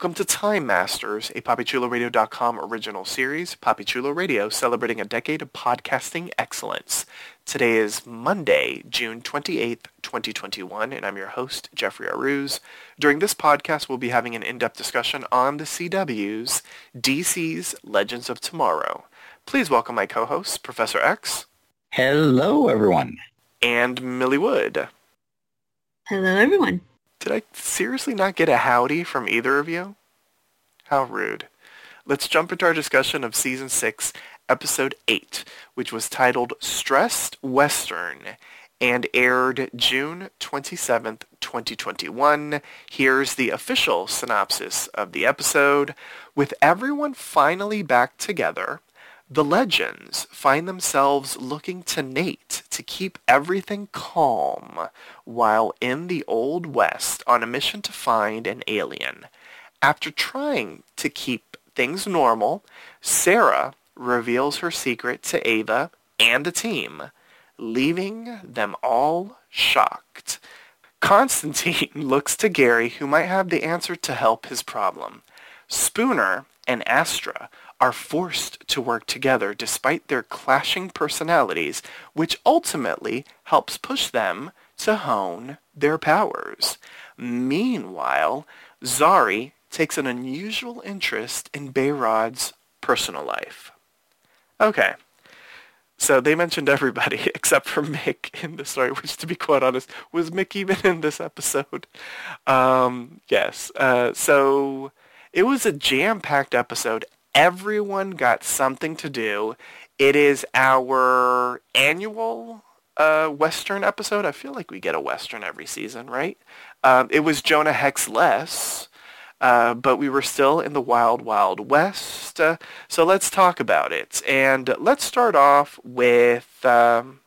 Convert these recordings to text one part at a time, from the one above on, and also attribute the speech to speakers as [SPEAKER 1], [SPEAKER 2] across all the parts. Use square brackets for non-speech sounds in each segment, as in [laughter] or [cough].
[SPEAKER 1] Welcome to Time Masters, a PapiChuloRadio.com original series, Papi Chulo Radio, celebrating a decade of podcasting excellence. Today is Monday, June 28th, 2021, and I'm your host, Jeffrey Aruz. During this podcast, we'll be having an in-depth discussion on the CW's DC's Legends of Tomorrow. Please welcome my co-host, Professor X.
[SPEAKER 2] Hello, everyone.
[SPEAKER 1] And Millie Wood.
[SPEAKER 3] Hello, everyone.
[SPEAKER 1] Did I seriously not get a howdy from either of you? How rude. Let's jump into our discussion of Season 6, Episode 8, which was titled Stressed Western and aired June 27th, 2021. Here's the official synopsis of the episode. With everyone finally back together, the legends find themselves looking to Nate to keep everything calm while in the Old West on a mission to find an alien. After trying to keep things normal, Sarah reveals her secret to Ava and the team, leaving them all shocked. Constantine [laughs] looks to Gary, who might have the answer to help his problem. Spooner and Astra are forced to work together despite their clashing personalities, which ultimately helps push them to hone their powers. Meanwhile, Zari takes an unusual interest in Behrad's personal life. Okay. So they mentioned everybody [laughs] except for Mick in the story, which to be quite honest, was Mick even in this episode? Um, yes. Uh, so it was a jam-packed episode everyone got something to do. It is our annual uh, Western episode. I feel like we get a Western every season, right? Um, it was Jonah Hex less, uh, but we were still in the wild, wild west. Uh, so let's talk about it. And let's start off with, um,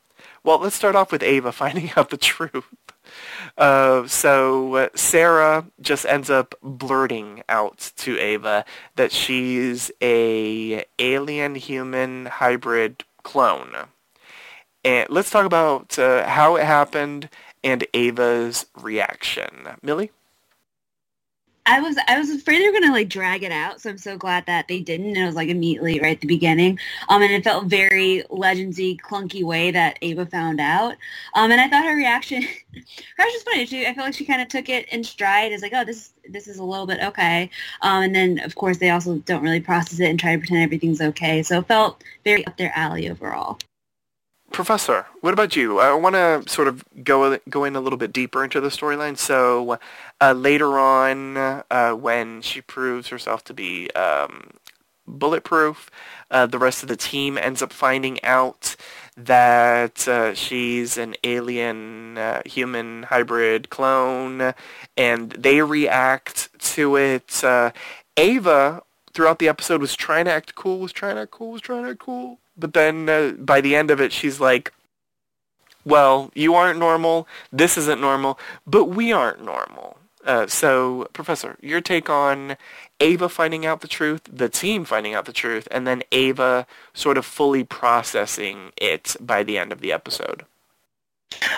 [SPEAKER 1] well, let's start off with Ava [laughs] finding out the truth. Uh, so uh, Sarah just ends up blurting out to Ava that she's a alien human hybrid clone. And let's talk about uh, how it happened and Ava's reaction. Millie?
[SPEAKER 3] I was I was afraid they were gonna like drag it out, so I'm so glad that they didn't. And it was like immediately right at the beginning, um, and it felt very legendsy, clunky way that Ava found out. Um, and I thought her reaction, [laughs] her reaction was funny. She I felt like she kind of took it in stride as like, oh, this this is a little bit okay. Um, and then of course they also don't really process it and try to pretend everything's okay. So it felt very up their alley overall.
[SPEAKER 1] Professor, what about you? I want to sort of go go in a little bit deeper into the storyline. So uh, later on, uh, when she proves herself to be um, bulletproof, uh, the rest of the team ends up finding out that uh, she's an alien uh, human hybrid clone, and they react to it. Uh, Ava, throughout the episode, was trying to act cool, was trying to act cool, was trying to act cool but then uh, by the end of it, she's like, well, you aren't normal, this isn't normal, but we aren't normal. Uh, so, Professor, your take on Ava finding out the truth, the team finding out the truth, and then Ava sort of fully processing it by the end of the episode.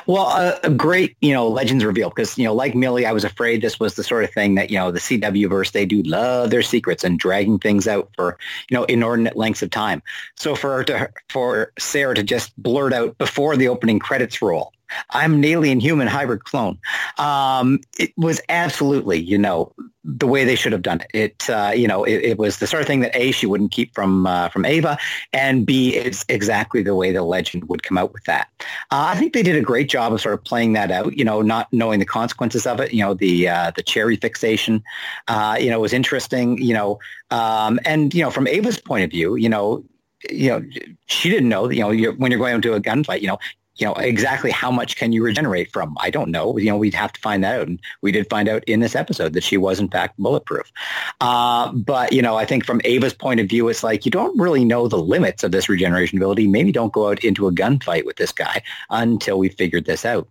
[SPEAKER 2] Well, uh, a great, you know, Legends reveal because, you know, like Millie, I was afraid this was the sort of thing that, you know, the CW verse, they do love their secrets and dragging things out for, you know, inordinate lengths of time. So for to, for Sarah to just blurt out before the opening credits roll I'm an alien human hybrid clone. Um, it was absolutely, you know, the way they should have done it. It, uh, you know, it, it, was the sort of thing that A, she wouldn't keep from uh, from Ava, and B, it's exactly the way the legend would come out with that. Uh, I think they did a great job of sort of playing that out, you know, not knowing the consequences of it. You know, the uh, the cherry fixation, uh, you know, was interesting, you know, um, and, you know, from Ava's point of view, you know, you know, she didn't know, that, you know, you're, when you're going into a gunfight, you know, you know, exactly how much can you regenerate from? I don't know. You know, we'd have to find that out. And we did find out in this episode that she was in fact bulletproof. Uh, but, you know, I think from Ava's point of view, it's like you don't really know the limits of this regeneration ability. Maybe don't go out into a gunfight with this guy until we figured this out.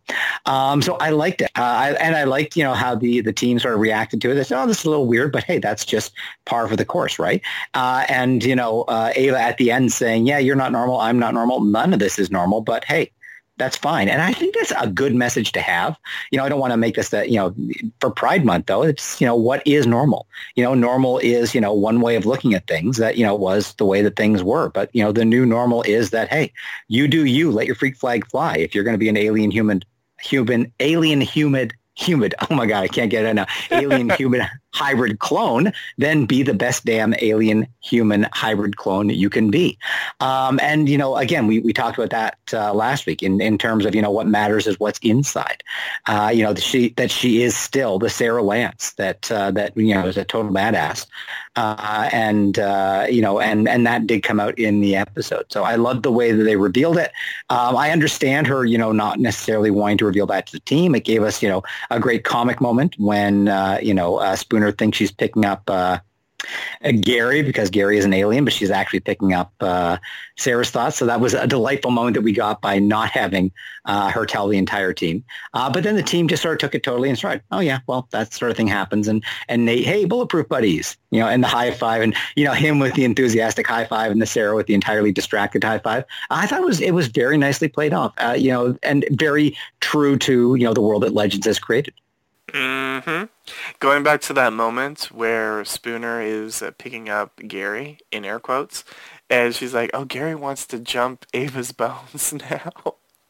[SPEAKER 2] Um, so I liked it. Uh, I, and I liked, you know, how the, the team sort of reacted to it. They said, oh, this is a little weird, but hey, that's just par for the course, right? Uh, and, you know, uh, Ava at the end saying, yeah, you're not normal. I'm not normal. None of this is normal, but hey, that's fine. And I think that's a good message to have. You know, I don't want to make this that, you know, for Pride Month though, it's, you know, what is normal? You know, normal is, you know, one way of looking at things that, you know, was the way that things were. But, you know, the new normal is that, hey, you do you, let your freak flag fly. If you're going to be an alien human, human, alien humid humid. [laughs] Oh my God, I can't get it now. Alien [laughs] human hybrid clone, then be the best damn alien human hybrid clone you can be. Um, and, you know, again, we, we talked about that uh, last week in, in terms of, you know, what matters is what's inside. Uh, you know, she, that she is still the Sarah Lance that, uh, that, you know, is a total badass. Uh, and, uh, you know, and, and that did come out in the episode. So I love the way that they revealed it. Um, I understand her, you know, not necessarily wanting to reveal that to the team. It gave us, you know, a great comic moment when, uh, you know, Spooner thinks she's picking up uh, Gary because Gary is an alien, but she's actually picking up uh, Sarah's thoughts. So that was a delightful moment that we got by not having uh, her tell the entire team. Uh, but then the team just sort of took it totally in stride. Oh yeah, well that sort of thing happens. And and Nate, hey, bulletproof buddies, you know, and the high five, and you know him with the enthusiastic high five, and the Sarah with the entirely distracted high five. I thought it was it was very nicely played off, uh, you know, and very true to you know the world that Legends has created.
[SPEAKER 1] Mm-hmm. Going back to that moment where Spooner is uh, picking up Gary, in air quotes, and she's like, oh, Gary wants to jump Ava's [laughs] bones now.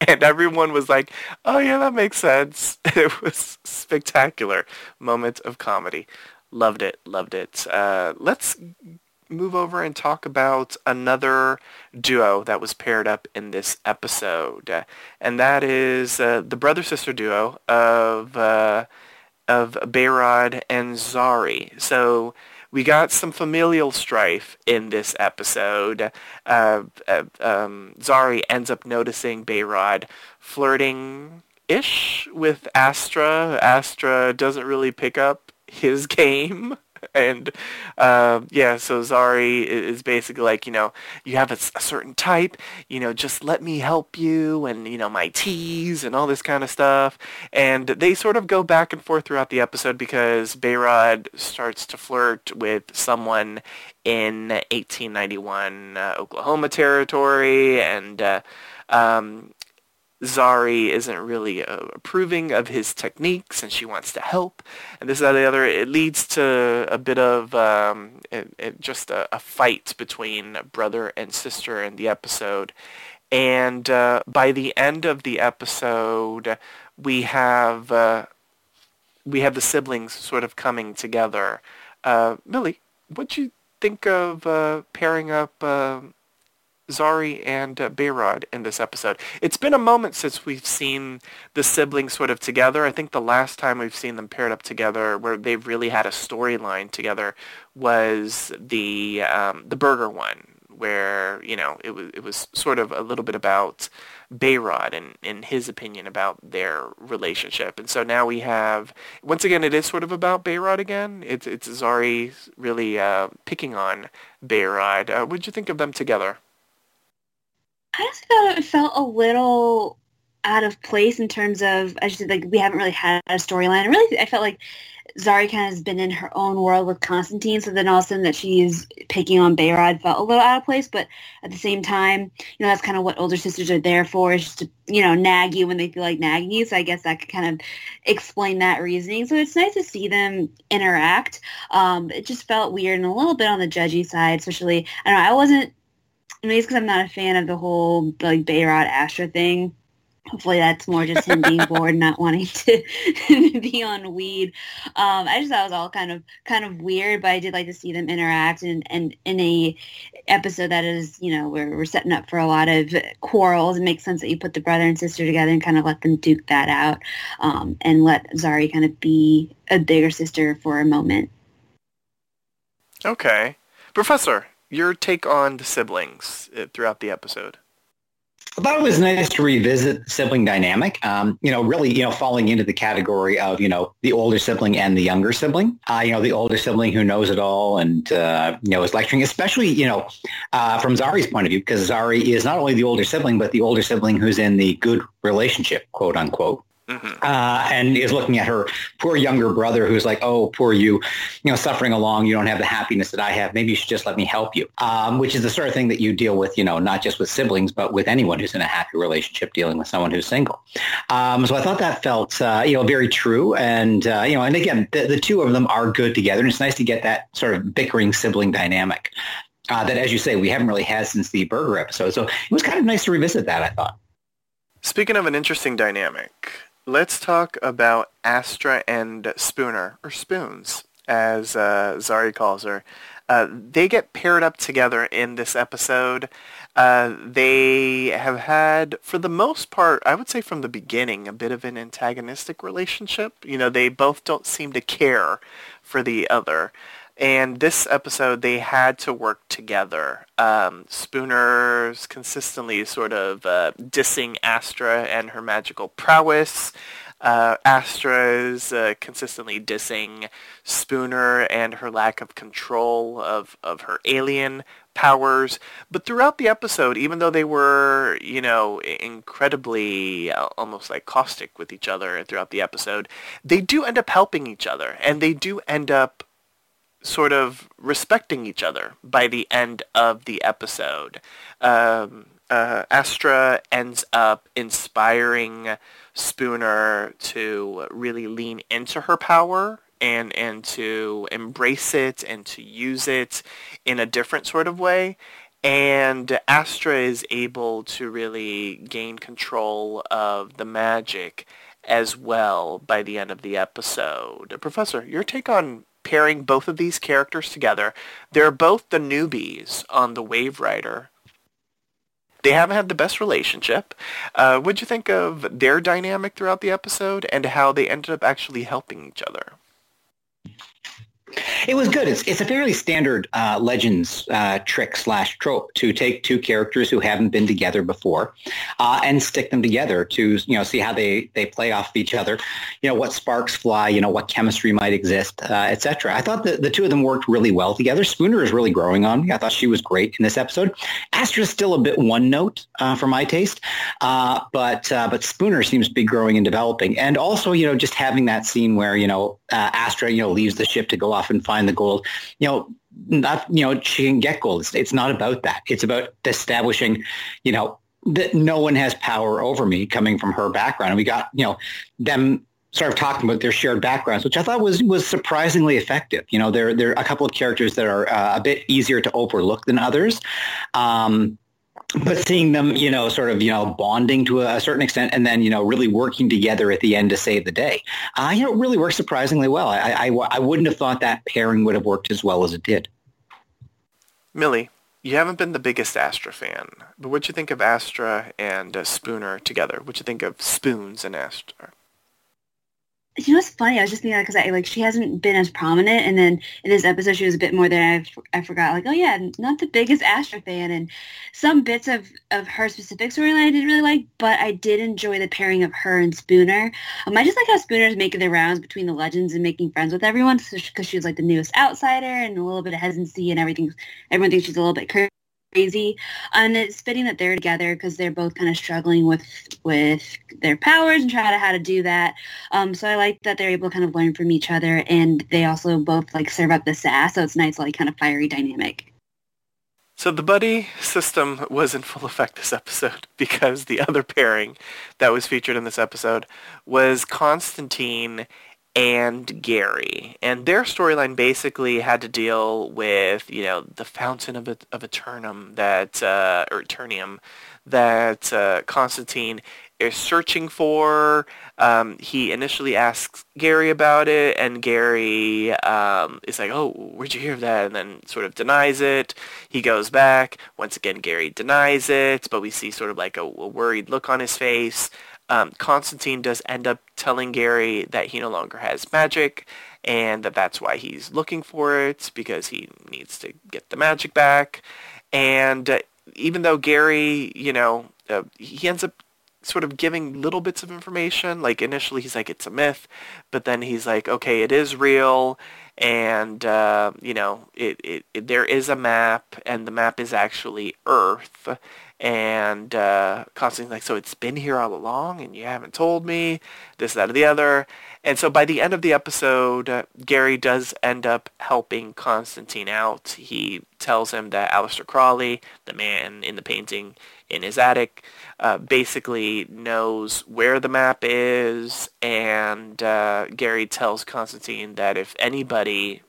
[SPEAKER 1] And everyone was like, oh, yeah, that makes sense. [laughs] It was spectacular moment of comedy. Loved it, loved it. Uh, let's move over and talk about another duo that was paired up in this episode. and that is uh, the brother-sister duo of... Of Behrad and Zari. So we got some familial strife in this episode. Uh, uh, um, Zari ends up noticing Behrad flirting-ish with Astra. Astra doesn't really pick up his [laughs] game. [laughs] and uh, yeah, so Zari is basically like, you know, you have a, a, certain type, you know, just let me help you, and you know, my tease and all this kind of stuff. And they sort of go back and forth throughout the episode because Behrad starts to flirt with someone in 1891 uh, Oklahoma territory, and uh, um, Zari isn't really uh, approving of his techniques and she wants to help. And this and the other it leads to a bit of um, it, it just a, a, fight between brother and sister in the episode. And uh, by the end of the episode we have uh, we have the siblings sort of coming together. Uh, Millie what do you think of uh, pairing up um, Zari and uh, Behrad in this episode. It's been a moment since we've seen the siblings sort of together. I think the last time we've seen them paired up together where they've really had a storyline together was the um, the burger one where, you know, it was it was sort of a little bit about Behrad and, in his opinion about their relationship. And so now we have, once again, it is sort of about Behrad again. It's, it's Zari really uh, picking on Behrad. Uh, what did you think of them together?
[SPEAKER 3] I just thought it felt a little out of place in terms of, I just like we haven't really had a storyline. Really, I felt like Zari kind of has been in her own world with Constantine, so then all of a sudden that she's picking on Behrad felt a little out of place, but at the same time, you know, that's kind of what older sisters are there for, is just to, you know, nag you when they feel like nagging you, so I guess that could kind of explain that reasoning. So it's nice to see them interact. Um, it just felt weird and a little bit on the judgy side, especially, I don't know, I wasn't maybe it's because I'm not a fan of the whole like Behrad Astra thing. hopefully that's more just him being [laughs] bored, and not wanting to [laughs] be on weed. Um, I just thought it was all kind of kind of weird, but I did like to see them interact and and in a episode that is, you know, where we're setting up for a lot of quarrels. It makes sense that you put the brother and sister together and kind of let them duke that out, um, and let Zari kind of be a bigger sister for a moment.
[SPEAKER 1] Okay, Professor, your take on the siblings uh, throughout the episode.
[SPEAKER 2] I thought it was nice to revisit sibling dynamic. Um, you know, really, you know, falling into the category of you know the older sibling and the younger sibling. Uh, you know, the older sibling who knows it all and uh, you know is lecturing, especially you know uh, from Zari's point of view, because Zari is not only the older sibling but the older sibling who's in the good relationship, quote unquote. Mm-hmm. Uh, and is looking at her poor younger brother who's like, oh, poor you, you know, suffering along. You don't have the happiness that I have. Maybe you should just let me help you, um, which is the sort of thing that you deal with, you know, not just with siblings, but with anyone who's in a happy relationship dealing with someone who's single. Um, so I thought that felt, uh, you know, very true. And, uh, you know, and again, the, the two of them are good together. And it's nice to get that sort of bickering sibling dynamic uh, that, as you say, we haven't really had since the burger episode. So it was kind of nice to revisit that, I thought.
[SPEAKER 1] Speaking of an interesting dynamic, let's talk about Astra and Spooner, or Spoons, as uh, Zari calls her. Uh, they get paired up together in this episode. Uh, they have had, for the most part, I would say from the beginning, a bit of an antagonistic relationship. You know, they both don't seem to care for the other. And this episode, they had to work together. Um, Spooner's consistently sort of uh, dissing Astra and her magical prowess. Uh, Astra's uh, consistently dissing Spooner and her lack of control of, of her alien powers. But throughout the episode, even though they were, you know, incredibly uh, almost like caustic with each other throughout the episode, they do end up helping each other. And they do end up sort of respecting each other by the end of the episode. Um, uh, Astra ends up inspiring Spooner to really lean into her power and and to embrace it and to use it in a different sort of way. And Astra is able to really gain control of the magic as well by the end of the episode. Professor, your take on pairing both of these characters together. They're both the newbies on the Waverider. They haven't had the best relationship. Uh, what'd you think of their dynamic throughout the episode and how they ended up actually helping each other?
[SPEAKER 2] It was good. It's, it's a fairly standard uh, Legends uh, trick slash trope to take two characters who haven't been together before uh, and stick them together to you know see how they, they play off of each other. You know what sparks fly. You know what chemistry might exist, uh, etc. I thought that the two of them worked really well together. Spooner is really growing on me. I thought she was great in this episode. Astra's still a bit one note uh, for my taste, uh, but but Spooner seems to be growing and developing. And also you know just having that scene where you know Astra you know leaves the ship to go off and find the gold. You know, not you know she can get gold. It's, it's not about that. It's about establishing, you know, that no one has power over me coming from her background. And we got you know them sort of talking about their shared backgrounds, which I thought was was surprisingly effective. You know, there there are a couple of characters that are uh, a bit easier to overlook than others. Um, but seeing them, you know, sort of, you know, bonding to a, certain extent and then, you know, really working together at the end to save the day, uh, you know, it really works surprisingly well. I, I, I wouldn't have thought that pairing would have worked as well as it did.
[SPEAKER 1] Millie, you haven't been the biggest Astra fan, but what'd you think of Astra and uh, Spooner together? What'd you think of Spoons and Astra?
[SPEAKER 3] You know what's funny? I was just thinking because I like she hasn't been as prominent, and then in this episode she was a bit more than I, I forgot. Like, oh yeah, not the biggest Astra fan, and some bits of of her specific storyline I didn't really like, but I did enjoy the pairing of her and Spooner. Um, I just like how Spooner is making the rounds between the legends and making friends with everyone, because she she's like the newest outsider and a little bit of hesitancy and everything. Everyone thinks she's a little bit crazy crazy. And it's fitting that they're together because they're both kind of struggling with with their powers and trying to how to do that. Um, so I like that they're able to kind of learn from each other, and they also both like serve up the sass. So it's nice, like kind of fiery dynamic.
[SPEAKER 1] So the buddy system was in full effect this episode [laughs] because the other pairing that was featured in this episode was Constantine and Gary. And their storyline basically had to deal with, you know, the fountain of, of Eternum that, uh, or Eternium that uh, Constantine is searching for. Um, he initially asks Gary about it, and Gary um, is like, "Oh, where'd you hear of that?" And then sort of denies it. He goes back. Once again, Gary denies it, but we see sort of like a, a worried look on his face. Um, Constantine does end up telling Gary that he no longer has magic, and that that's why he's looking for it because he needs to get the magic back. And uh, even though Gary, you know, uh, he ends up sort of giving little bits of information. Like initially he's like, it's a myth, but then he's like, okay, it is real. And, uh, you know, it, it, it, there is a map and the map is actually Earth. And uh, Constantine's like, so it's been here all along and you haven't told me this, that, or the other. And so by the end of the episode, uh, Gary does end up helping Constantine out. He tells him that Aleister Crowley, the man in the painting in his attic, uh, basically knows where the map is. And uh, Gary tells Constantine that if anybody,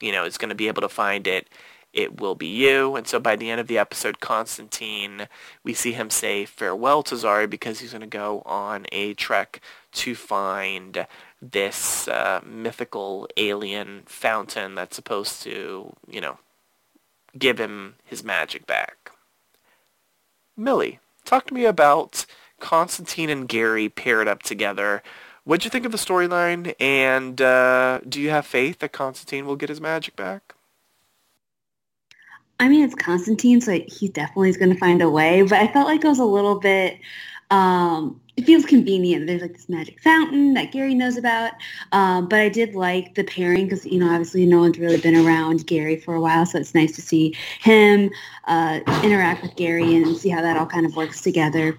[SPEAKER 1] you know, is going to be able to find it, it will be you. And so by the end of the episode, Constantine, we see him say farewell to Zari because he's going to go on a trek to find this uh, mythical alien fountain that's supposed to, you know, give him his magic back. Millie, talk to me about Constantine and Gary paired up together. What'd you think of the storyline, and uh, do you have faith that Constantine will get his magic back?
[SPEAKER 3] I mean, it's Constantine, so he definitely is going to find a way. But I felt like it was a little bit um, it feels convenient. There's like this magic fountain that Gary knows about. Um, but I did like the pairing because, you know, obviously no one's really been around Gary for a while. So it's nice to see him uh, interact with Gary and see how that all kind of works together.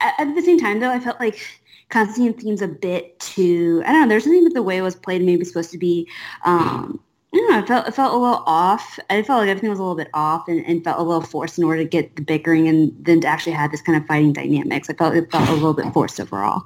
[SPEAKER 3] At, at the same time, though, I felt like Constantine seems a bit too, I don't know, there's something with the way it was played maybe supposed to be um, I. It felt it felt a little off. I felt like everything was a little bit off and, and felt a little forced in order to get the bickering and then to actually have this kind of fighting dynamics. I felt it felt a little bit forced overall.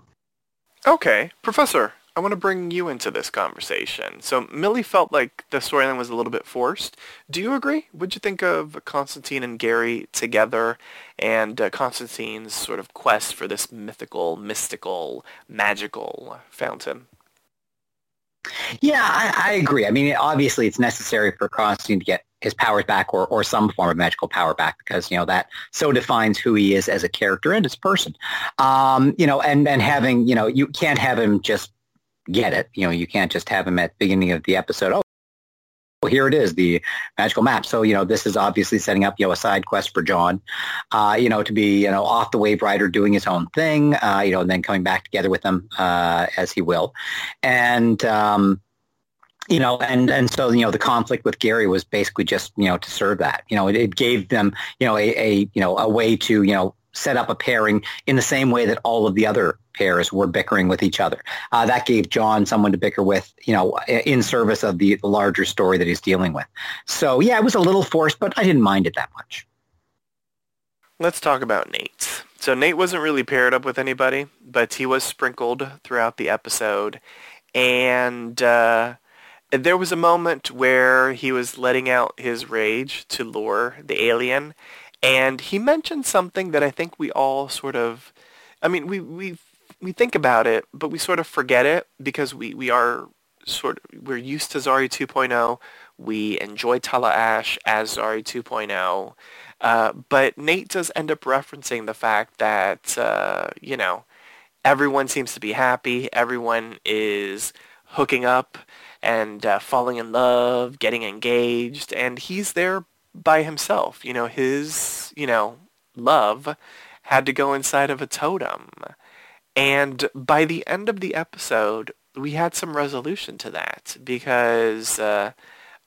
[SPEAKER 1] Okay, Professor, I want to bring you into this conversation. So Millie felt like the storyline was a little bit forced. Do you agree? What'd you think of Constantine and Gary together and uh, Constantine's sort of quest for this mythical, mystical, magical fountain?
[SPEAKER 2] Yeah, I, I, agree. I mean, obviously, it's necessary for Constantine to get his powers back or, or some form of magical power back because, you know, that so defines who he is as a character and as a person. Um, you know, and, and having, you know, you can't have him just get it. You know, you can't just have him at the beginning of the episode, oh, well, here it is, the magical map. So, you know, this is obviously setting up, you know, a side quest for John, uh, you know, to be, you know, off the Waverider doing his own thing, uh, you know, and then coming back together with them uh, as he will. And, um, you know, and, and so, you know, the conflict with Gary was basically just, you know, to serve that. You know, it, it gave them, you know, a, a, you know, a way to, you know, set up a pairing in the same way that all of the other pairs were bickering with each other. Uh, that gave John someone to bicker with, you know, in service of the, larger story that he's dealing with. So yeah, it was a little forced, but I didn't mind it that much.
[SPEAKER 1] Let's talk about Nate. So Nate wasn't really paired up with anybody, but he was sprinkled throughout the episode. And uh, there was a moment where he was letting out his rage to lure the alien. And he mentioned something that I think we all sort of, I mean, we, we we think about it, but we sort of forget it because we, we are sort of, we're used to Zari 2.0. We enjoy Tala Ashe as Zari 2.0. Uh, but Nate does end up referencing the fact that, uh, you know, everyone seems to be happy. Everyone is hooking up and uh, falling in love, getting engaged, and he's there by himself. You know, his, you know, love had to go inside of a totem. And by the end of the episode, we had some resolution to that because uh,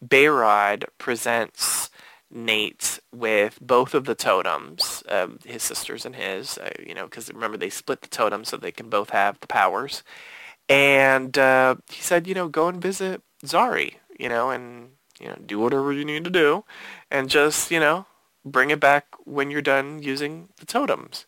[SPEAKER 1] Behrad presents Nate with both of the totems, um, his sisters and his, uh, you know, because remember they split the totem so they can both have the powers. And uh, he said, you know, go and visit Zari, you know, and, you know, do whatever you need to do and just, you know, bring it back when you're done using the totems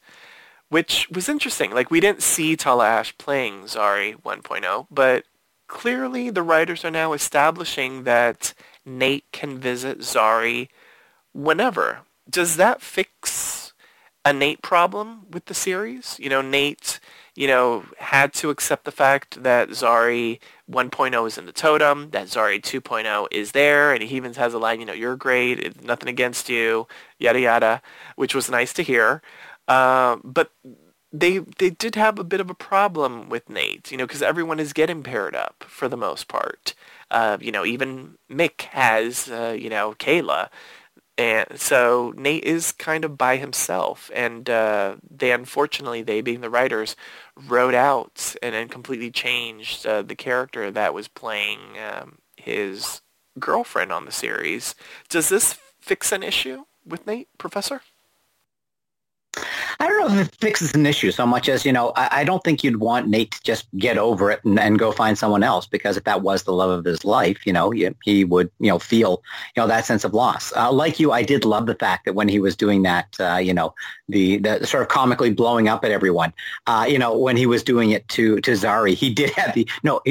[SPEAKER 1] which was interesting. Like we didn't see Tala Ashe playing Zari 1.0, but clearly the writers are now establishing that Nate can visit Zari whenever. Does that fix a Nate problem with the series. You know, Nate, you know, had to accept the fact that Zari 1.0 is in the totem, that Zari 2.0 is there, and he even has a line, you know, you're great, nothing against you, yada yada, which was nice to hear. Uh, but they they did have a bit of a problem with Nate, you know, because everyone is getting paired up for the most part. Uh, you know, even Mick has, uh, you know, Kayla. And so Nate is kind of by himself, and uh, they unfortunately, they being the writers, wrote out and then completely changed uh, the character that was playing um, his girlfriend on the series. Does this fix an issue with Nate, Professor?
[SPEAKER 2] I don't know if it fixes an issue so much as, you know, I, I don't think you'd want Nate to just get over it and, and, go find someone else because if that was the love of his life, you know, he, he would, you know, feel, you know, that sense of loss. Uh, like you, I did love the fact that when he was doing that, uh, you know, the, the sort of comically blowing up at everyone, uh, you know, when he was doing it to, to Zari, he did have the, no,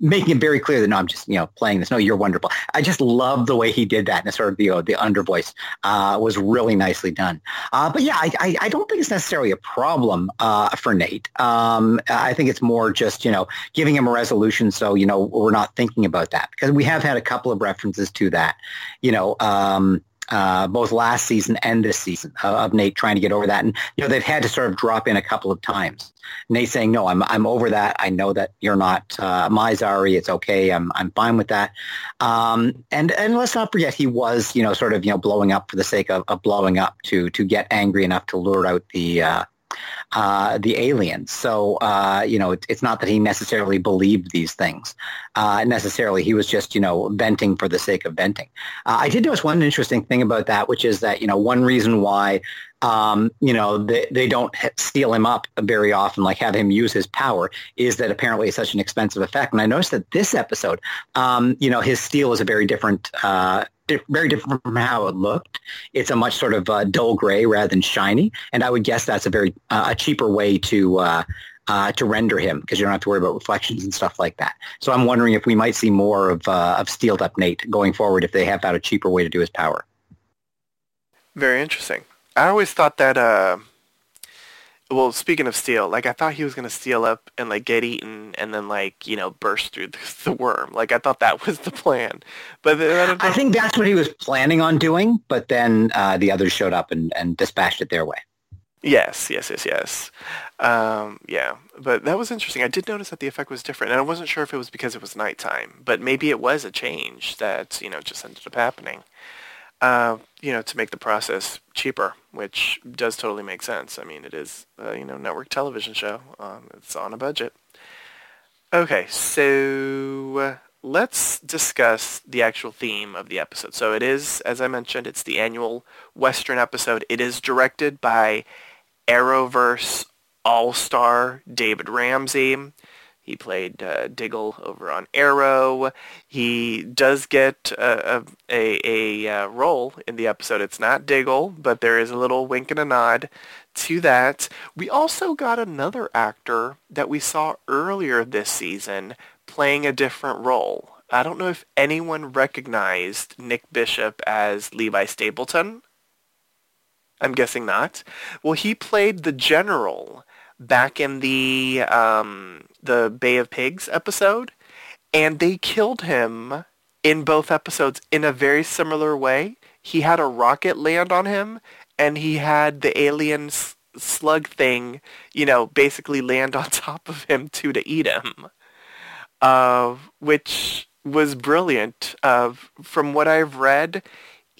[SPEAKER 2] making it very clear that, no, I'm just, you know, playing this. No, you're wonderful. I just love the way he did that. And sort of, you know, the under voice uh, was really nicely done. Uh, but yeah, I, I, I don't think it's necessarily a problem uh, for Nate. Um, I think it's more just, you know, giving him a resolution so, you know, we're not thinking about that because we have had a couple of references to that, you know, um, uh, both last season and this season uh, of Nate trying to get over that. And, you know, they've had to sort of drop in a couple of times. Nate saying, no, I'm, I'm over that. I know that you're not uh, my Zari. It's okay. I'm, I'm fine with that. Um, and, and let's not forget he was, you know, sort of, you know, blowing up for the sake of, of blowing up to, to get angry enough to lure out the, uh, the aliens. So, uh, you know, it, it's not that he necessarily believed these things. Uh, necessarily, he was just, you know, venting for the sake of venting. Uh, I did notice one interesting thing about that, which is that, you know, one reason why um, you know, they, they don't steal him up very often, like have him use his power, is that apparently it's such an expensive effect. And I noticed that this episode, um, you know, his steel is a very different uh, very different from how it looked. It's a much sort of uh, dull gray rather than shiny, and I would guess that's a very uh, a cheaper way to uh, uh to render him because you don't have to worry about reflections and stuff like that. So I'm wondering if we might see more of uh, of steeled up Nate going forward if they have found a cheaper way to do his power.
[SPEAKER 1] Very interesting. I always thought that uh, well, speaking of steel, like I thought he was gonna steal up and like get eaten and then like you know burst through the, the worm. Like I thought that [laughs] was the plan, but then,
[SPEAKER 2] I, I think that's what he was planning on doing. But then uh, the others showed up and, and dispatched it their way.
[SPEAKER 1] Yes, yes, yes, yes. Um, yeah, but that was interesting. I did notice that the effect was different, and I wasn't sure if it was because it was nighttime, but maybe it was a change that you know just ended up happening uh, you know, to make the process cheaper, which does totally make sense. I mean, it is, a, you know, network television show. Um, it's on a budget. Okay, so uh, let's discuss the actual theme of the episode. So it is, as I mentioned, it's the annual Western episode. It is directed by Arrowverse All-Star David Ramsey. He played uh, Diggle over on Arrow. He does get a, a, a, a, uh, role in the episode. It's not Diggle, but there is a little wink and a nod to that. We also got another actor that we saw earlier this season playing a different role. I don't know if anyone recognized Nick Bishop as Levi Stapleton. I'm guessing not. Well, he played the general back in the um, the Bay of Pigs episode, and they killed him in both episodes in a very similar way. He had a rocket land on him, and he had the alien slug thing, you know, basically land [laughs] on top of him too to eat him, uh, which was brilliant. Uh, from what I've read,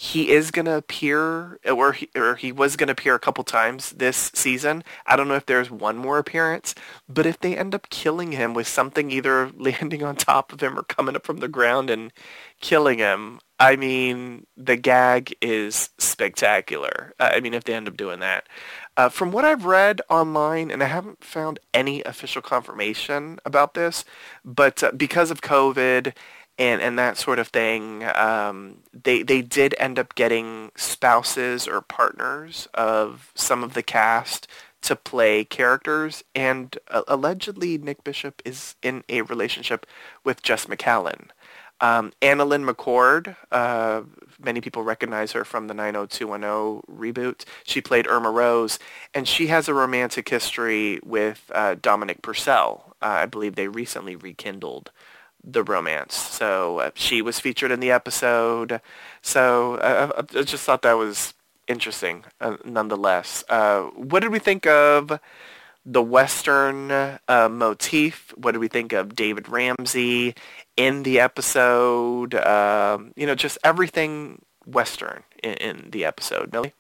[SPEAKER 1] he is going to appear, or he, or he was going to appear a couple times this season. I don't know if there's one more appearance, but if they end up killing him with something either [laughs] landing on top of him or coming up from the ground and killing him, I mean, the gag is spectacular. I mean, if they end up doing that. Uh, from what I've read online, and I haven't found any official confirmation about this, but uh, because of COVID and and that sort of thing. Um, they they did end up getting spouses or partners of some of the cast to play characters, and uh, allegedly Nick Bishop is in a relationship with Jess McCallan. Um, McCord, uh, many people recognize her from the 90210 reboot. She played Irma Rose, and she has a romantic history with uh, Dominic Purcell. Uh, I believe they recently rekindled the romance. So uh, she was featured in the episode. So uh, I just thought that was interesting, uh, nonetheless. Uh, what did we think of the Western uh, motif? What did we think of David Ramsey in the episode? Um, you know, just everything Western in, in the episode. Millie?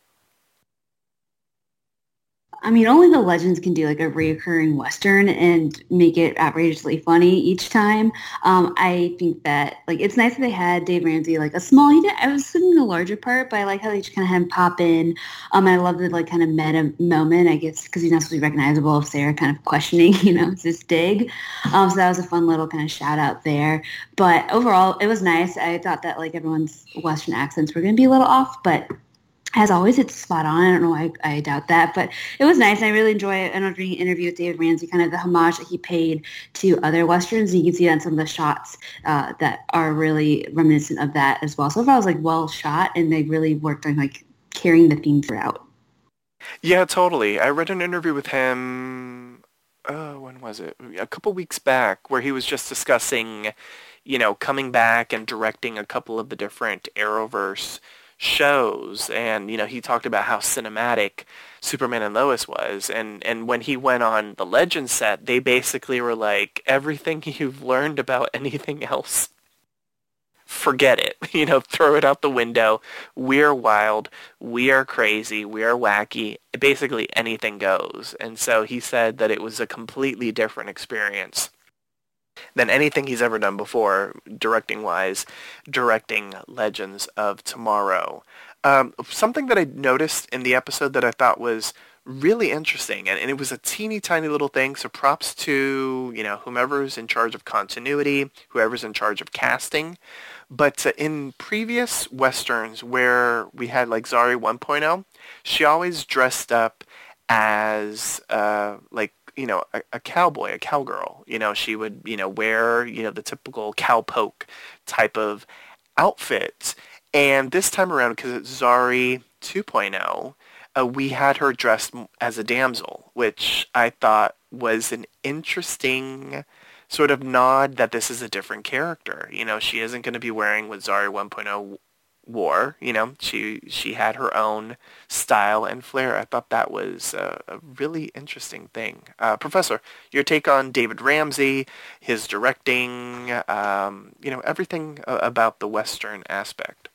[SPEAKER 3] I mean, only the legends can do like a reoccurring Western and make it outrageously funny each time. Um, I think that like it's nice that they had Dave Ramsey like a small. He did, I was thinking the larger part, but I like how they just kind of had him pop in. Um, I love the like kind of meta moment, I guess, because he's not supposed to be recognizable of Sarah kind of questioning, [laughs] you know, is this dig. Um, so that was a fun little kind of shout out there. But overall, it was nice. I thought that like everyone's Western accents were going to be a little off, but as always, it's spot on. I don't know why I, doubt that, but it was nice. I really enjoy an interview with David Ramsey, kind of the homage that he paid to other westerns. You can see that in some of the shots uh, that are really reminiscent of that as well. So overall, it was like well shot, and they really worked on like carrying the theme throughout.
[SPEAKER 1] Yeah, totally. I read an interview with him. Uh, when was it? A couple weeks back, where he was just discussing, you know, coming back and directing a couple of the different Arrowverse shows and you know he talked about how cinematic Superman and Lois was and and when he went on the Legend set they basically were like everything you've learned about anything else forget it [laughs] you know throw it out the window. We're wild. We are crazy. We are wacky. Basically anything goes. And so he said that it was a completely different experience than anything he's ever done before, directing wise, directing Legends of Tomorrow. Um, something that I noticed in the episode that I thought was really interesting, and, and, it was a teeny tiny little thing. So props to you know whomever's in charge of continuity, whoever's in charge of casting. But uh, in previous westerns where we had like Zari 1.0, she always dressed up as uh, like you know, a, a, cowboy, a cowgirl. You know, she would, you know, wear, you know, the typical cowpoke type of outfit. And this time around, because it's Zari 2.0, uh, we had her dressed as a damsel, which I thought was an interesting sort of nod that this is a different character. You know, she isn't going to be wearing what Zari 1.0 war. You know, she she had her own style and flair. I thought that was a, a really interesting thing. Uh, Professor, your take on David Ramsey, his directing, um, you know, everything about the Western aspect.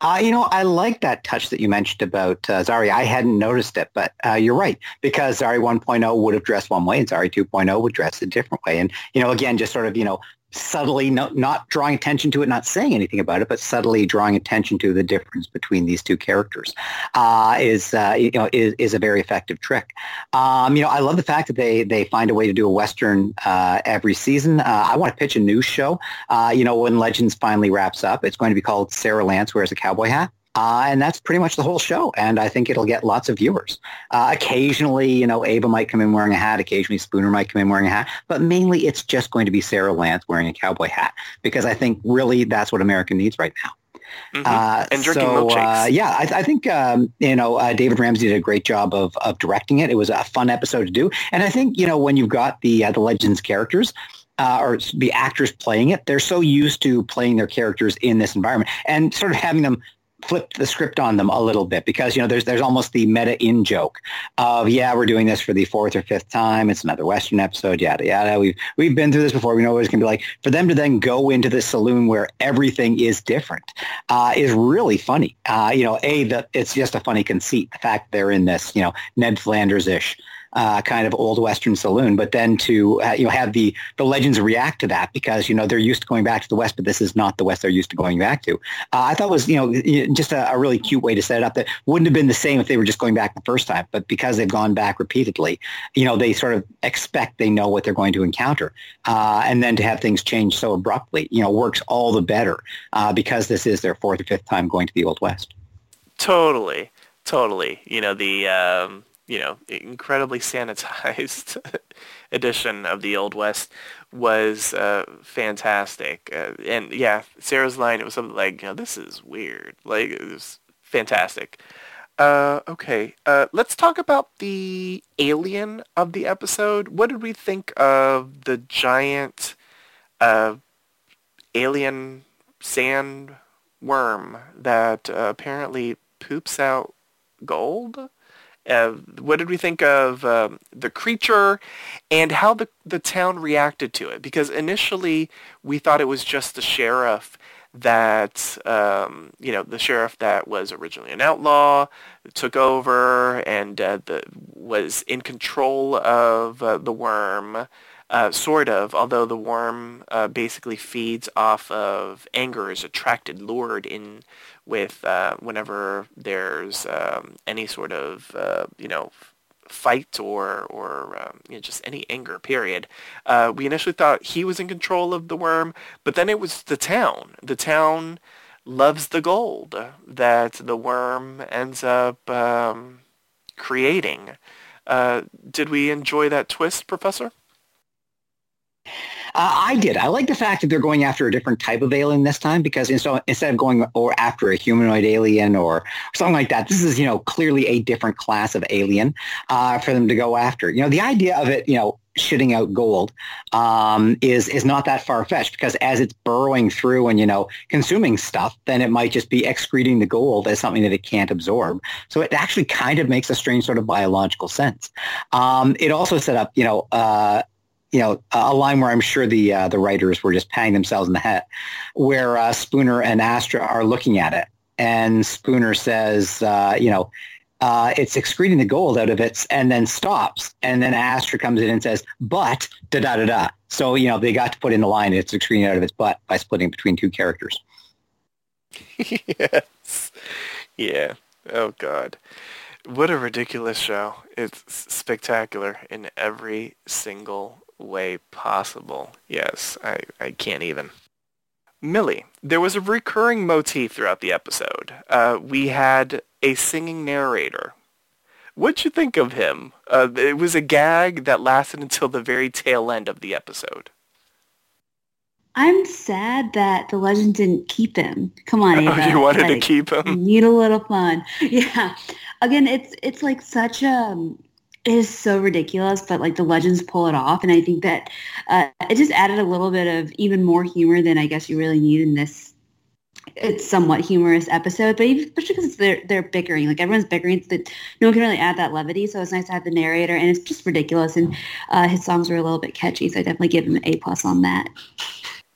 [SPEAKER 2] Uh, you know, I like that touch that you mentioned about uh, Zari. I hadn't noticed it, but uh, you're right because Zari 1.0 would have dressed one way and Zari 2.0 would dress a different way. And, you know, again, just sort of, you know, subtly no, not drawing attention to it, not saying anything about it, but subtly drawing attention to the difference between these two characters uh, is uh, you know is, is a very effective trick. Um, you know, I love the fact that they they find a way to do a western uh, every season. Uh, I want to pitch a new show. Uh, you know, when Legends finally wraps up, it's going to be called Sarah Lance wears a cowboy hat. Uh, and that's pretty much the whole show. And I think it'll get lots of viewers. Uh, occasionally, you know, Ava might come in wearing a hat. Occasionally, Spooner might come in wearing a hat. But mainly, it's just going to be Sarah Lance wearing a cowboy hat because I think really that's what America needs right now.
[SPEAKER 1] Mm-hmm. Uh, and drinking so,
[SPEAKER 2] uh, yeah, I, I think um, you know uh, David Ramsey did a great job of of directing it. It was a fun episode to do, and I think you know when you've got the uh, the Legends characters, uh, or the actors playing it, they're so used to playing their characters in this environment and sort of having them flip the script on them a little bit because you know there's there's almost the meta in joke of yeah we're doing this for the fourth or fifth time. It's another western episode yada yada. We've we've been through this before. We know what it's going to be like. For them to then go into the saloon where everything is different uh, is really funny. Uh, you know a that it's just a funny conceit the fact they're in this you know Ned Flanders ish uh, kind of old Western saloon, but then to uh, you know have the the legends react to that because you know they're used to going back to the West, but this is not the West they're used to going back to. Uh, I thought was you know just a, a, really cute way to set it up that wouldn't have been the same if they were just going back the first time, but because they've gone back repeatedly, you know they sort of expect they know what they're going to encounter, uh, and then to have things change so abruptly, you know, works all the better uh, because this is their fourth or fifth time going to the Old West.
[SPEAKER 1] Totally, totally. You know the. Um you know, incredibly sanitized [laughs] edition of the Old West was uh, fantastic. Uh, and yeah, Sarah's line, it was something like, you know, this is weird. Like, it was fantastic. Uh, okay, uh, let's talk about the alien of the episode. What did we think of the giant uh, alien sand worm that uh, apparently poops out gold? Uh, what did we think of um, the creature and how the, the town reacted to it? Because initially we thought it was just the sheriff that, um, you know, the sheriff that was originally an outlaw took over and uh, the, was in control of uh, the worm uh, sort of, although the worm uh, basically feeds off of anger, is attracted, lured in with uh, whenever there's um, any sort of, uh, you know, fight or or um, you know, just any anger period. Uh, we initially thought he was in control of the worm, but then it was the town. The town loves the gold that the worm ends up um, creating. Uh, did we enjoy that twist, Professor?
[SPEAKER 2] Uh, I did. I like the fact that they're going after a different type of alien this time because instead instead of going or after a humanoid alien or something like that, this is you know clearly a different class of alien uh, for them to go after. You know, the idea of it, you know, shitting out gold um, is is not that far fetched because as it's burrowing through and you know consuming stuff, then it might just be excreting the gold as something that it can't absorb. So it actually kind of makes a strange sort of biological sense. Um, it also set up you know. Uh, you know, a line where I'm sure the uh, the writers were just patting themselves in the head, where uh, Spooner and Astra are looking at it, and Spooner says, uh, you know, uh, it's excreting the gold out of it, and then stops, and then Astra comes in and says, but da da da da. So you know, they got to put in the line, it's excreting out of its butt by splitting between two characters. [laughs]
[SPEAKER 1] yes. Yeah. Oh God. What a ridiculous show. It's spectacular in every single way possible. Yes, I, I can't even. Millie, there was a recurring motif throughout the episode. Uh, we had a singing narrator. What'd you think of him? Uh, it was a gag that lasted until the very tail end of the episode.
[SPEAKER 3] I'm sad that the legend didn't keep him. Come on, [laughs] Ava.
[SPEAKER 1] Oh, you wanted like, to keep him?
[SPEAKER 3] Need a little fun. [laughs] Yeah. Again, it's it's like such a is so ridiculous, but like the legends pull it off, and I think that uh, it just added a little bit of even more humor than I guess you really need in this. It's somewhat humorous episode, but even, especially because they're they're bickering, like everyone's bickering, so that no one can really add that levity. So it's nice to have the narrator, and it's just ridiculous. And uh, his songs were a little bit catchy, so I definitely give him an A plus on that.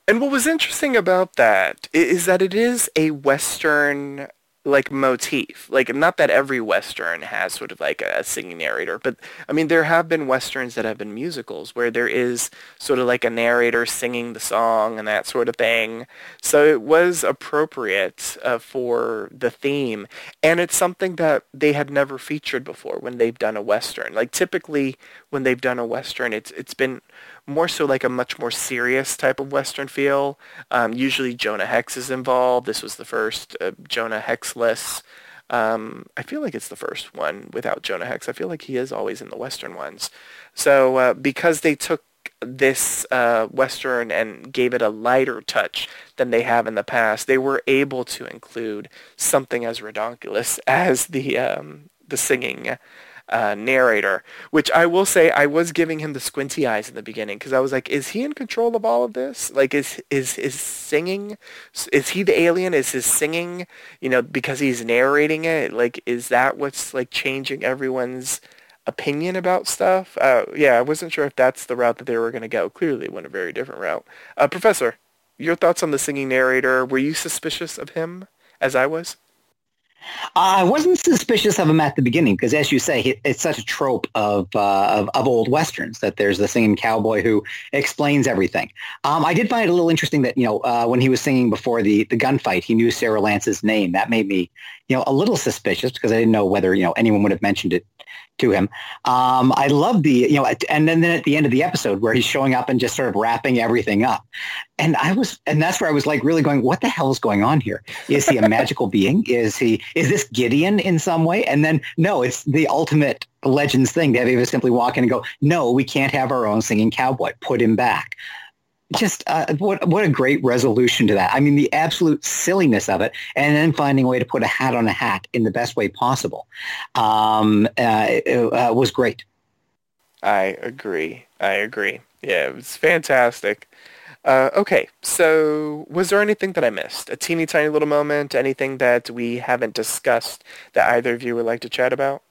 [SPEAKER 1] And what was interesting about that is that it is a Western like motif. Like not that every western has sort of like a singing narrator, but I mean there have been westerns that have been musicals where there is sort of like a narrator singing the song and that sort of thing. So it was appropriate uh, for the theme, and it's something that they had never featured before when they've done a western. Like typically when they've done a western, it's it's been more so like a much more serious type of Western feel. Um, usually Jonah Hex is involved. This was the first uh, Jonah Hexless. Um, I feel like it's the first one without Jonah Hex. I feel like he is always in the Western ones. So uh, because they took this uh, Western and gave it a lighter touch than they have in the past, they were able to include something as ridiculous [laughs] as the um, the singing uh, narrator, which I will say I was giving him the squinty eyes in the beginning because I was like, is he in control of all of this? Like, is is is singing? Is he the alien? Is his singing? You know, because he's narrating it. Like, is that what's like changing everyone's opinion about stuff? Uh, yeah, I wasn't sure if that's the route that they were going to go. Clearly, went a very different route. Uh, Professor, your thoughts on the singing narrator? Were you suspicious of him as I was?
[SPEAKER 2] I wasn't suspicious of him at the beginning because, as you say, it's such a trope of, uh, of, of old westerns that there's the singing cowboy who explains everything. Um, I did find it a little interesting that you know uh, when he was singing before the the gunfight, he knew Sarah Lance's name. That made me you know, a little suspicious because I didn't know whether, you know, anyone would have mentioned it to him. Um, I love the, you know, and then, then at the end of the episode where he's showing up and just sort of wrapping everything up. And I was, and that's where I was like really going, what the hell is going on here? Is he a magical [laughs] being? Is he, is this Gideon in some way? And then no, it's the ultimate legends thing to have simply walk in and go, no, we can't have our own singing cowboy. Put him back just uh, what what a great resolution to that. I mean, the absolute silliness of it, and then finding a way to put a hat on a hat in the best way possible um, uh, uh, was great.
[SPEAKER 1] I agree. I agree. Yeah, it was fantastic. Uh, okay, so was there anything that I missed? A teeny tiny little moment? Anything that we haven't discussed that either of you would like to chat about?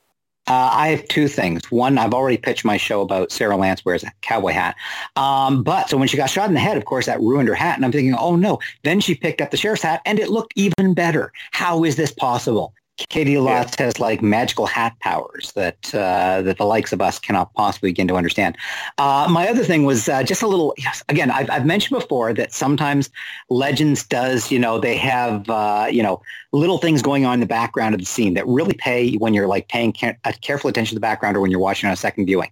[SPEAKER 2] Uh, I have two things. One, I've already pitched my show about Sarah Lance wears a cowboy hat. Um, but so when she got shot in the head, of course, that ruined her hat. And I'm thinking, oh no. Then she picked up the sheriff's hat and it looked even better. How is this possible? Caity Lotz has like magical hat powers that uh, that the likes of us cannot possibly begin to understand. Uh, my other thing was uh, just a little. Yes, again, I've, I've mentioned before that sometimes Legends does, you know, they have, uh, you know, little things going on in the background of the scene that really pay when you're like paying care- careful attention to the background or when you're watching on a second viewing.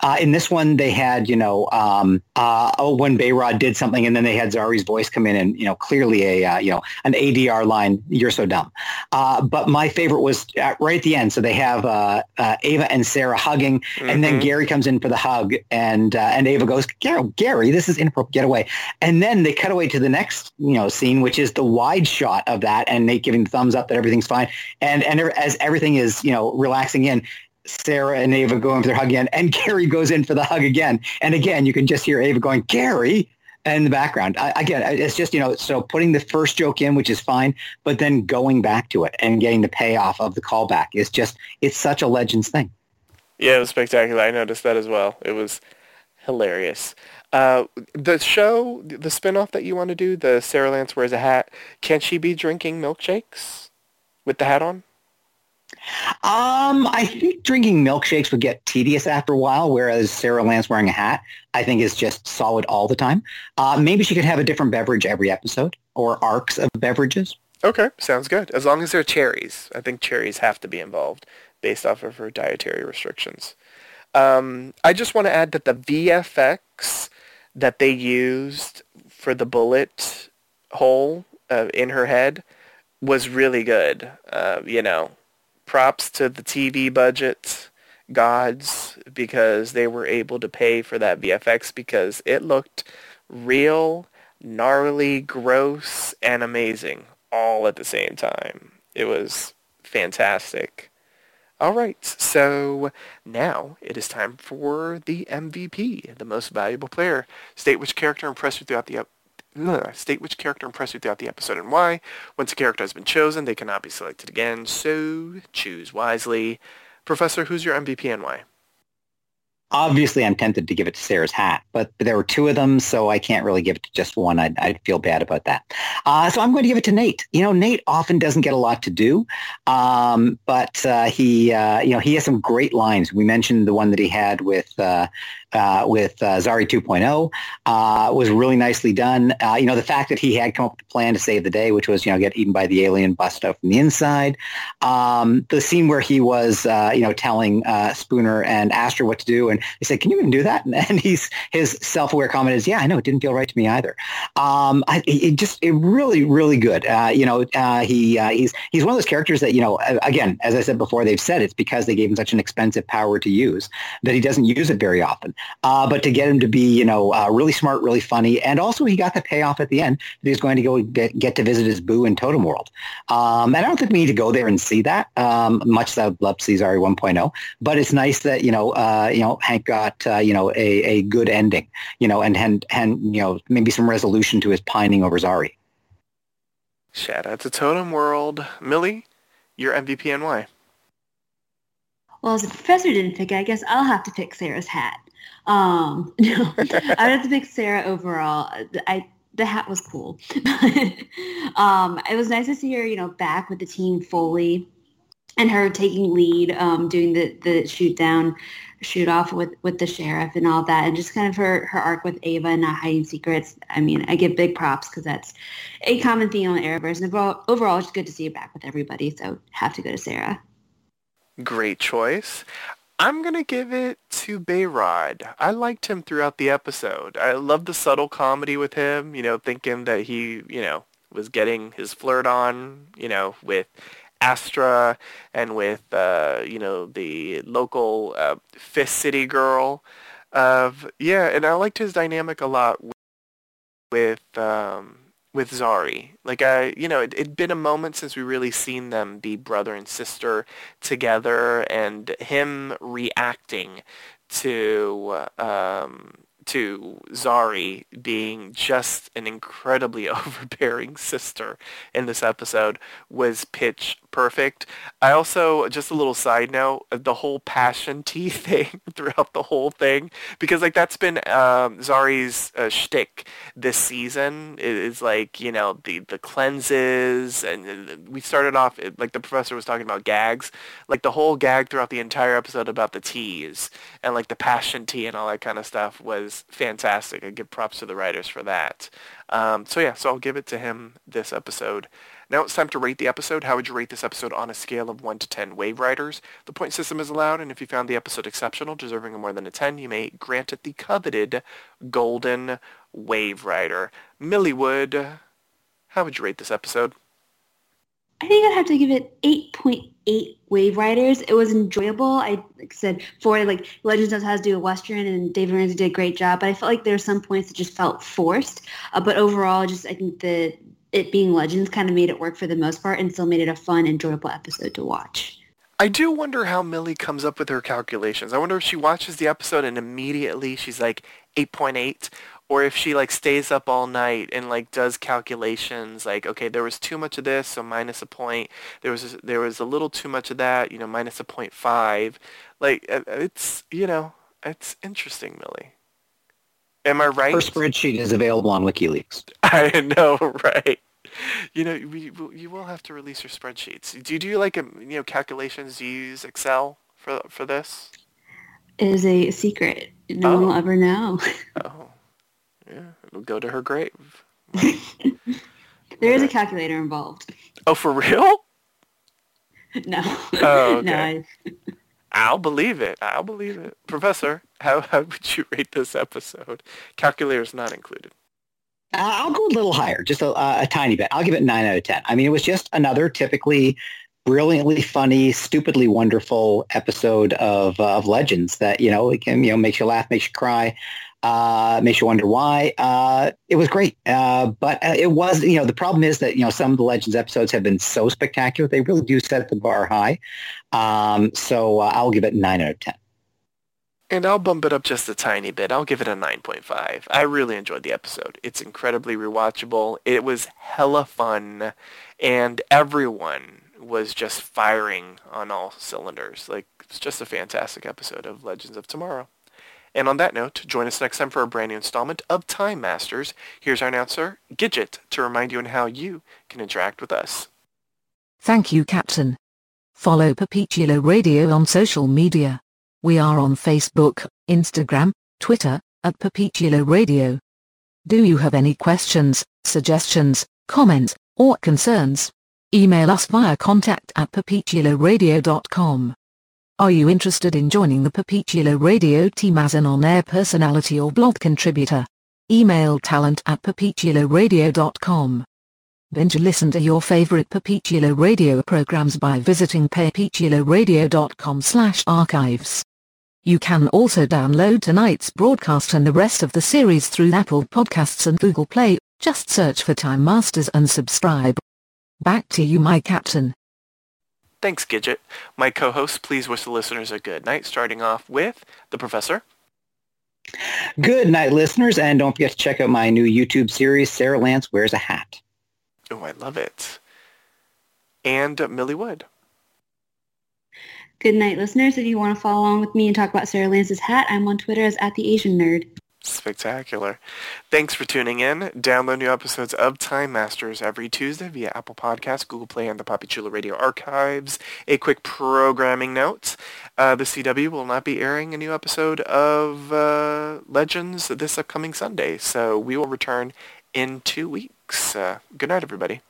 [SPEAKER 2] Uh, in this one, they had, you know, um, uh, oh, when Behrad did something, and then they had Zari's voice come in, and you know, clearly a, you know, an ADR line. You're so dumb. but my favorite was right at the end. So they have uh, uh, Ava and Sarah hugging, mm-hmm. and then mm-hmm. Gary comes in for the hug, and uh, and Ava goes, Gary, this is inappropriate. Get away. And then they cut away to the next you know scene, which is the wide shot of that, and Nate giving the thumbs up that everything's fine, and and as everything is you know relaxing in. Sarah and Ava go in for their hug again, and [laughs] Gary goes in for the hug again. And again, you can just hear Ava going, Gary, in the background. I, again, it's just, you know, so putting the first joke in, which is fine, but then going back to it and getting the payoff of the callback is just, it's such a Legends thing.
[SPEAKER 1] Yeah, it was spectacular. I noticed that as well. It was hilarious. Uh, the show, the spinoff that you want to do, the Sarah Lance wears a hat, can she be drinking milkshakes with the hat on?
[SPEAKER 2] Um, I think drinking milkshakes would get tedious after a while, whereas Sarah Lance wearing a hat, I think is just solid all the time. Uh, maybe she could have a different beverage every episode or arcs of beverages.
[SPEAKER 1] Okay, sounds good. As long as they're cherries. I think cherries have to be involved based off of her dietary restrictions. Um, I just want to add that the VFX that they used for the bullet hole uh, in her head was really good. Uh, you know, props to the TV budget gods because they were able to pay for that VFX because it looked real, gnarly, gross, and amazing all at the same time. It was fantastic. All right, so now it is time for the MVP, the most valuable player. State which character impressed you throughout the State which character impressed you throughout the episode and why. Once a character has been chosen, they cannot be selected again, so choose wisely. Professor, who's your MVP and why?
[SPEAKER 2] Obviously, I'm tempted to give it to Sarah's hat, but there were two of them, so I can't really give it to just one. I'd, I'd feel bad about that. Uh, so I'm going to give it to Nate. You know, Nate often doesn't get a lot to do, um, but uh, he, uh, you know, he has some great lines. We mentioned the one that he had with uh, with uh, Zari 2.0 uh, was really nicely done. Uh, you know, the fact that he had come up with a plan to save the day, which was, you know, get eaten by the alien, bust out from the inside. Um, the scene where he was, uh, you know, telling uh, Spooner and Astra what to do. And he said, can you even do that? [laughs] And he's, his self-aware comment is, yeah, I know, it didn't feel right to me either. Um, I, it just, it really, really good. you know, he, he's, he's one of those characters that, you know, again, as I said before, they've said it's because they gave him such an expensive power to use that he doesn't use it very often. Uh, but to get him to be, you know, uh, really smart, really funny, and also he got the payoff at the end that he's going to go get, get to visit his boo in Totem World. Um, and I don't think we need to go there and see that, um, much as I'd love to see Zari 1.0. But it's nice that you know, uh, you know, Hank got uh, you know a, a good ending, you know, and and and you know maybe some resolution to his pining over Zari.
[SPEAKER 1] Shout out to Totem World, Millie, your MVP and why?
[SPEAKER 3] Well, as the professor didn't pick it, I guess I'll have to pick Sarah's hat. Um, [laughs] no, [laughs] I would have to pick Sarah overall. I the hat was cool. [laughs] um, it was nice to see her, you know, back with the team fully. and her taking lead, um, doing the the shoot down, shoot off with with the sheriff and all that, and just kind of her her arc with Ava and not hiding secrets. I mean, I give big props because that's a common theme on Arrowverse, and overall, overall, it's good to see her back with everybody. So have to go to Sarah.
[SPEAKER 1] Great choice. I'm going to give it to Behrad. I liked him throughout the episode. I love the subtle comedy with him, you know, thinking that he, you know, was getting his flirt on, you know, with Astra and with, uh, you know, the local uh, Fist City girl. Of yeah, and I liked his dynamic a lot with, with um, with Zari. Like I, you know, it, it'd been a moment since we really seen them be brother and sister together, and him reacting to um, to Zari being just an incredibly [laughs] overbearing sister in this episode was pitch perfect. I also, just a little side note, the whole passion [laughs] tea thing [laughs] throughout the whole thing, because like that's been um, Zari's uh, shtick this season. is like you know the the cleanses, and we started off like the professor was talking about gags, like the whole gag throughout the entire episode about the teas and like the passion tea and all that kind of stuff was fantastic. I give props to the writers for that. Um, so yeah, so I'll give it to him this episode. Now it's time to rate the episode. How would you rate this episode on a scale of 1 to 10 Waveriders? The point system is allowed, and if you found the episode exceptional, deserving of more than a 10, you may grant it the coveted Golden Waverider. Millie Wood, how would you rate this episode?
[SPEAKER 3] I think I'd have to give it 8.8 Waveriders. It was enjoyable. I like said for like Legends knows how to do a western, and David Ramsey did a great job. But I felt like there were some points that just felt forced. Uh, but overall, just I think the it being Legends kind of made it work for the most part and still made it a fun, enjoyable episode to watch.
[SPEAKER 1] I do wonder how Millie comes up with her calculations. I wonder if she watches the episode and immediately she's like 8.8 or if she like stays up all night and like does calculations like okay there was too much of this so minus a point there was there was a little too much of that you know minus a point five like uh, it's you know it's interesting Millie Am I right?
[SPEAKER 2] Her spreadsheet is available on WikiLeaks. [laughs]
[SPEAKER 1] I know, right? You know, we, you will have to release your spreadsheets. Do you do like a, um, you know calculations? Do you use Excel for for this?
[SPEAKER 3] It is a secret. No oh. one will ever know. [laughs]
[SPEAKER 1] oh, yeah, it'll go to her grave. [laughs]
[SPEAKER 3] there is a calculator involved.
[SPEAKER 1] Oh, for real? [laughs]
[SPEAKER 3] No.
[SPEAKER 1] Oh, okay. [laughs] no. I'll believe it. I'll believe it. Professor, how, how would you rate this episode? Calculator's not included.
[SPEAKER 2] Uh, I'll go a little higher, just a, a, tiny bit. I'll give it 9 out of 10. I mean, it was just another typically brilliantly funny, stupidly wonderful episode of, uh, of Legends that, you know, it can, you know, makes you laugh, makes you cry uh, makes you wonder why. Uh, it was great, uh, but uh, it was you know the problem is that you know some of the Legends episodes have been so spectacular they really do set the bar high. Um, so uh, I'll give it nine out of ten.
[SPEAKER 1] And I'll bump it up just a tiny bit. I'll give it a 9.5. I really enjoyed the episode. It's incredibly rewatchable. It was hella fun, and everyone was just firing on all cylinders. Like, it's just a fantastic episode of Legends of Tomorrow. And on that note, join us next time for a brand new installment of Time Masters. Here's our announcer, Gidget, to remind you on how you can interact with us.
[SPEAKER 4] Thank you, Captain. Follow Papichulo Radio on social media. We are on Facebook, Instagram, Twitter, at Papichulo Radio. Do you have any questions, suggestions, comments, or concerns? Email us via contact at papichuloradio.com. Are you interested in joining the Papichulo radio team as an on-air personality or blog contributor? Email talent at papichuloradio.com. Binge listen to your favorite Papichulo radio programs by visiting papichuloradio.com slash archives. You can also download tonight's broadcast and the rest of the series through Apple Podcasts and Google Play. Just search for Time Masters and subscribe. Back to you my captain.
[SPEAKER 1] Thanks, Gidget. My co-host, please wish the listeners a good night, starting off with the professor.
[SPEAKER 2] Good night, listeners, and don't forget to check out my new YouTube series, Sarah Lance Wears a Hat.
[SPEAKER 1] Oh, I love it. And Millie Wood.
[SPEAKER 3] Good night, listeners. If you want to follow along with me and talk about Sarah Lance's hat, I'm on Twitter as at the Asian Nerd.
[SPEAKER 1] Spectacular. Thanks for tuning in. Download new episodes of Time Masters every Tuesday via Apple Podcasts, Google Play, and the Papi Chulo Radio archives. A quick programming note. Uh, the CW will not be airing a new episode of uh, Legends this upcoming Sunday, so we will return in two weeks. Uh, good night, everybody.